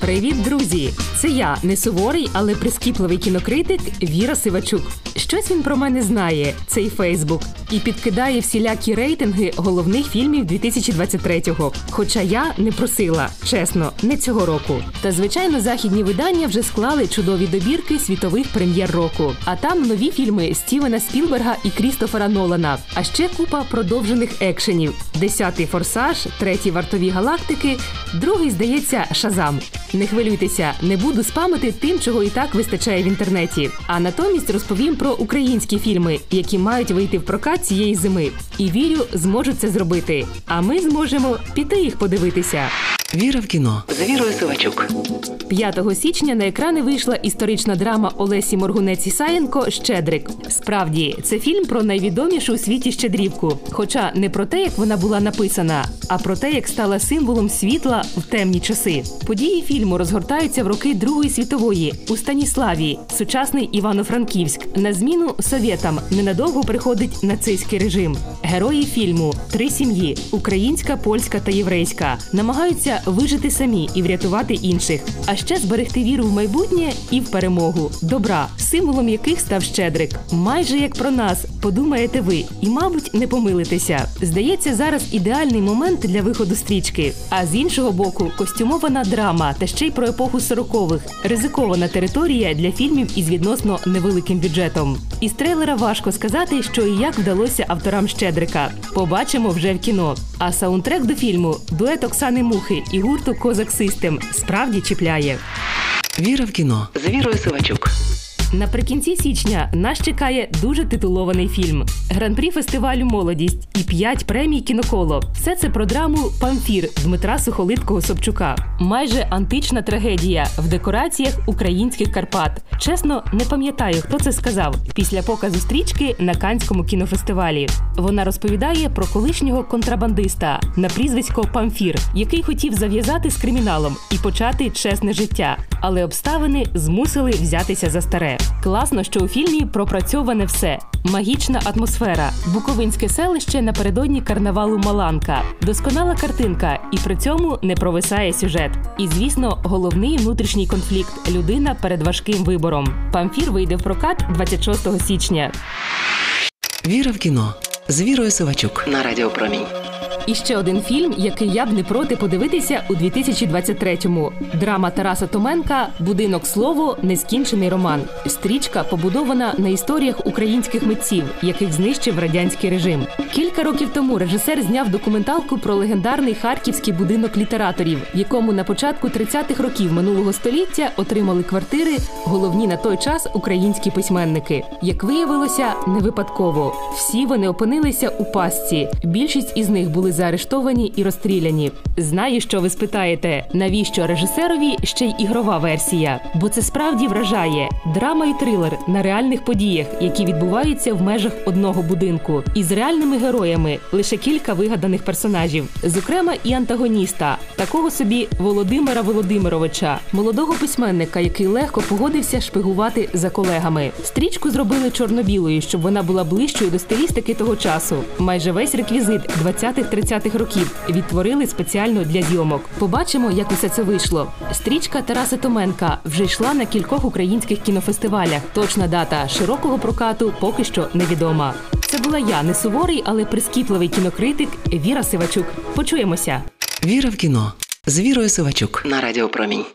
Привіт, друзі! Це я, не суворий, але прискіпливий кінокритик Віра Сивачук. Щось він про мене знає, цей Фейсбук, і підкидає всілякі рейтинги головних фільмів 2023-го. Хоча я не просила, чесно, не цього року. Та звичайно, західні видання вже склали чудові добірки світових прем'єр року. А там нові фільми Стівена Спілберга і Крістофера Нолана. А ще купа продовжених екшенів: десятий форсаж, третій вартові галактики, другий, здається, Шазам. Не хвилюйтеся, не буду спамити тим, чого і так вистачає в інтернеті. А натомість розповім про українські фільми, які мають вийти в прокат цієї зими. І вірю, зможуть це зробити. А ми зможемо піти їх подивитися. Віра в кіно з Вірою Сивачук. 5 січня на екрани вийшла історична драма Олесі Моргунець Ісаєнко Щедрик. Справді, це фільм про найвідомішу у світі щедрівку. Хоча не про те, як вона була написана, а про те, як стала символом світла в темні часи. Події фільму розгортаються в роки Другої світової у Станіславі, сучасний Івано-Франківськ. На зміну совєтам ненадовго приходить нацистський режим. Герої фільму три сім'ї українська, польська та єврейська намагаються вижити самі і врятувати інших. А ще зберегти віру в майбутнє і в перемогу добра, символом яких став Щедрик. Майже як про нас подумаєте ви, і, мабуть, не помилитеся. Здається, зараз ідеальний момент для виходу стрічки. А з іншого боку, костюмована драма та ще й про епоху 40-х. ризикована територія для фільмів із відносно невеликим бюджетом. Із трейлера важко сказати, що і як вдалося авторам Щедрика. Побачимо вже в кіно. А саундтрек до фільму дует Оксани Мухи і гурту Козак Систем справді чіпляє. Віра в кіно з Вірою Сивачук. Наприкінці січня нас чекає дуже титулований фільм: гран-прі фестивалю Молодість і п'ять премій кіноколо. Все це про драму Памфір Дмитра Сухолиткого Собчука. Майже антична трагедія в декораціях українських Карпат. Чесно, не пам'ятаю, хто це сказав після показу стрічки на Канському кінофестивалі. Вона розповідає про колишнього контрабандиста на прізвисько Памфір, який хотів зав'язати з криміналом і почати чесне життя, але обставини змусили взятися за старе. Класно, що у фільмі пропрацьоване все: магічна атмосфера, буковинське селище напередодні карнавалу Маланка, досконала картинка, і при цьому не провисає сюжет. І звісно, головний внутрішній конфлікт людина перед важким вибором. Памфір вийде в прокат 26 січня. Віра в кіно з Вірою Сивачук на Радіо Промінь. І ще один фільм, який я б не проти подивитися у 2023-му. Драма Тараса Томенка Будинок слово нескінчений роман. Стрічка побудована на історіях українських митців, яких знищив радянський режим. Кілька років тому режисер зняв документалку про легендарний харківський будинок літераторів, в якому на початку 30-х років минулого століття отримали квартири головні на той час українські письменники. Як виявилося, не випадково. Всі вони опинилися у пастці. Більшість із них були заарештовані і розстріляні. Знаю, що ви спитаєте, навіщо режисерові ще й ігрова версія? Бо це справді вражає драма і трилер на реальних подіях, які відбуваються в межах одного будинку, із реальними героями лише кілька вигаданих персонажів, зокрема і антагоніста, такого собі Володимира Володимировича, молодого письменника, який легко погодився шпигувати за колегами. Стрічку зробили чорно-білою, щоб вона була ближчою до стилістики того часу. Майже весь реквізит 20-30-х років відтворили спеціально для зйомок. Побачимо, як усе це вийшло. Стрічка Тараса Томенка вже йшла на кількох українських кінофестивалях. Точна дата широкого прокату поки що невідома. Це була я, не суворий, але прискіпливий кінокритик Віра Сивачук. Почуємося. Віра в кіно з Вірою Сивачук на Радіо Промінь.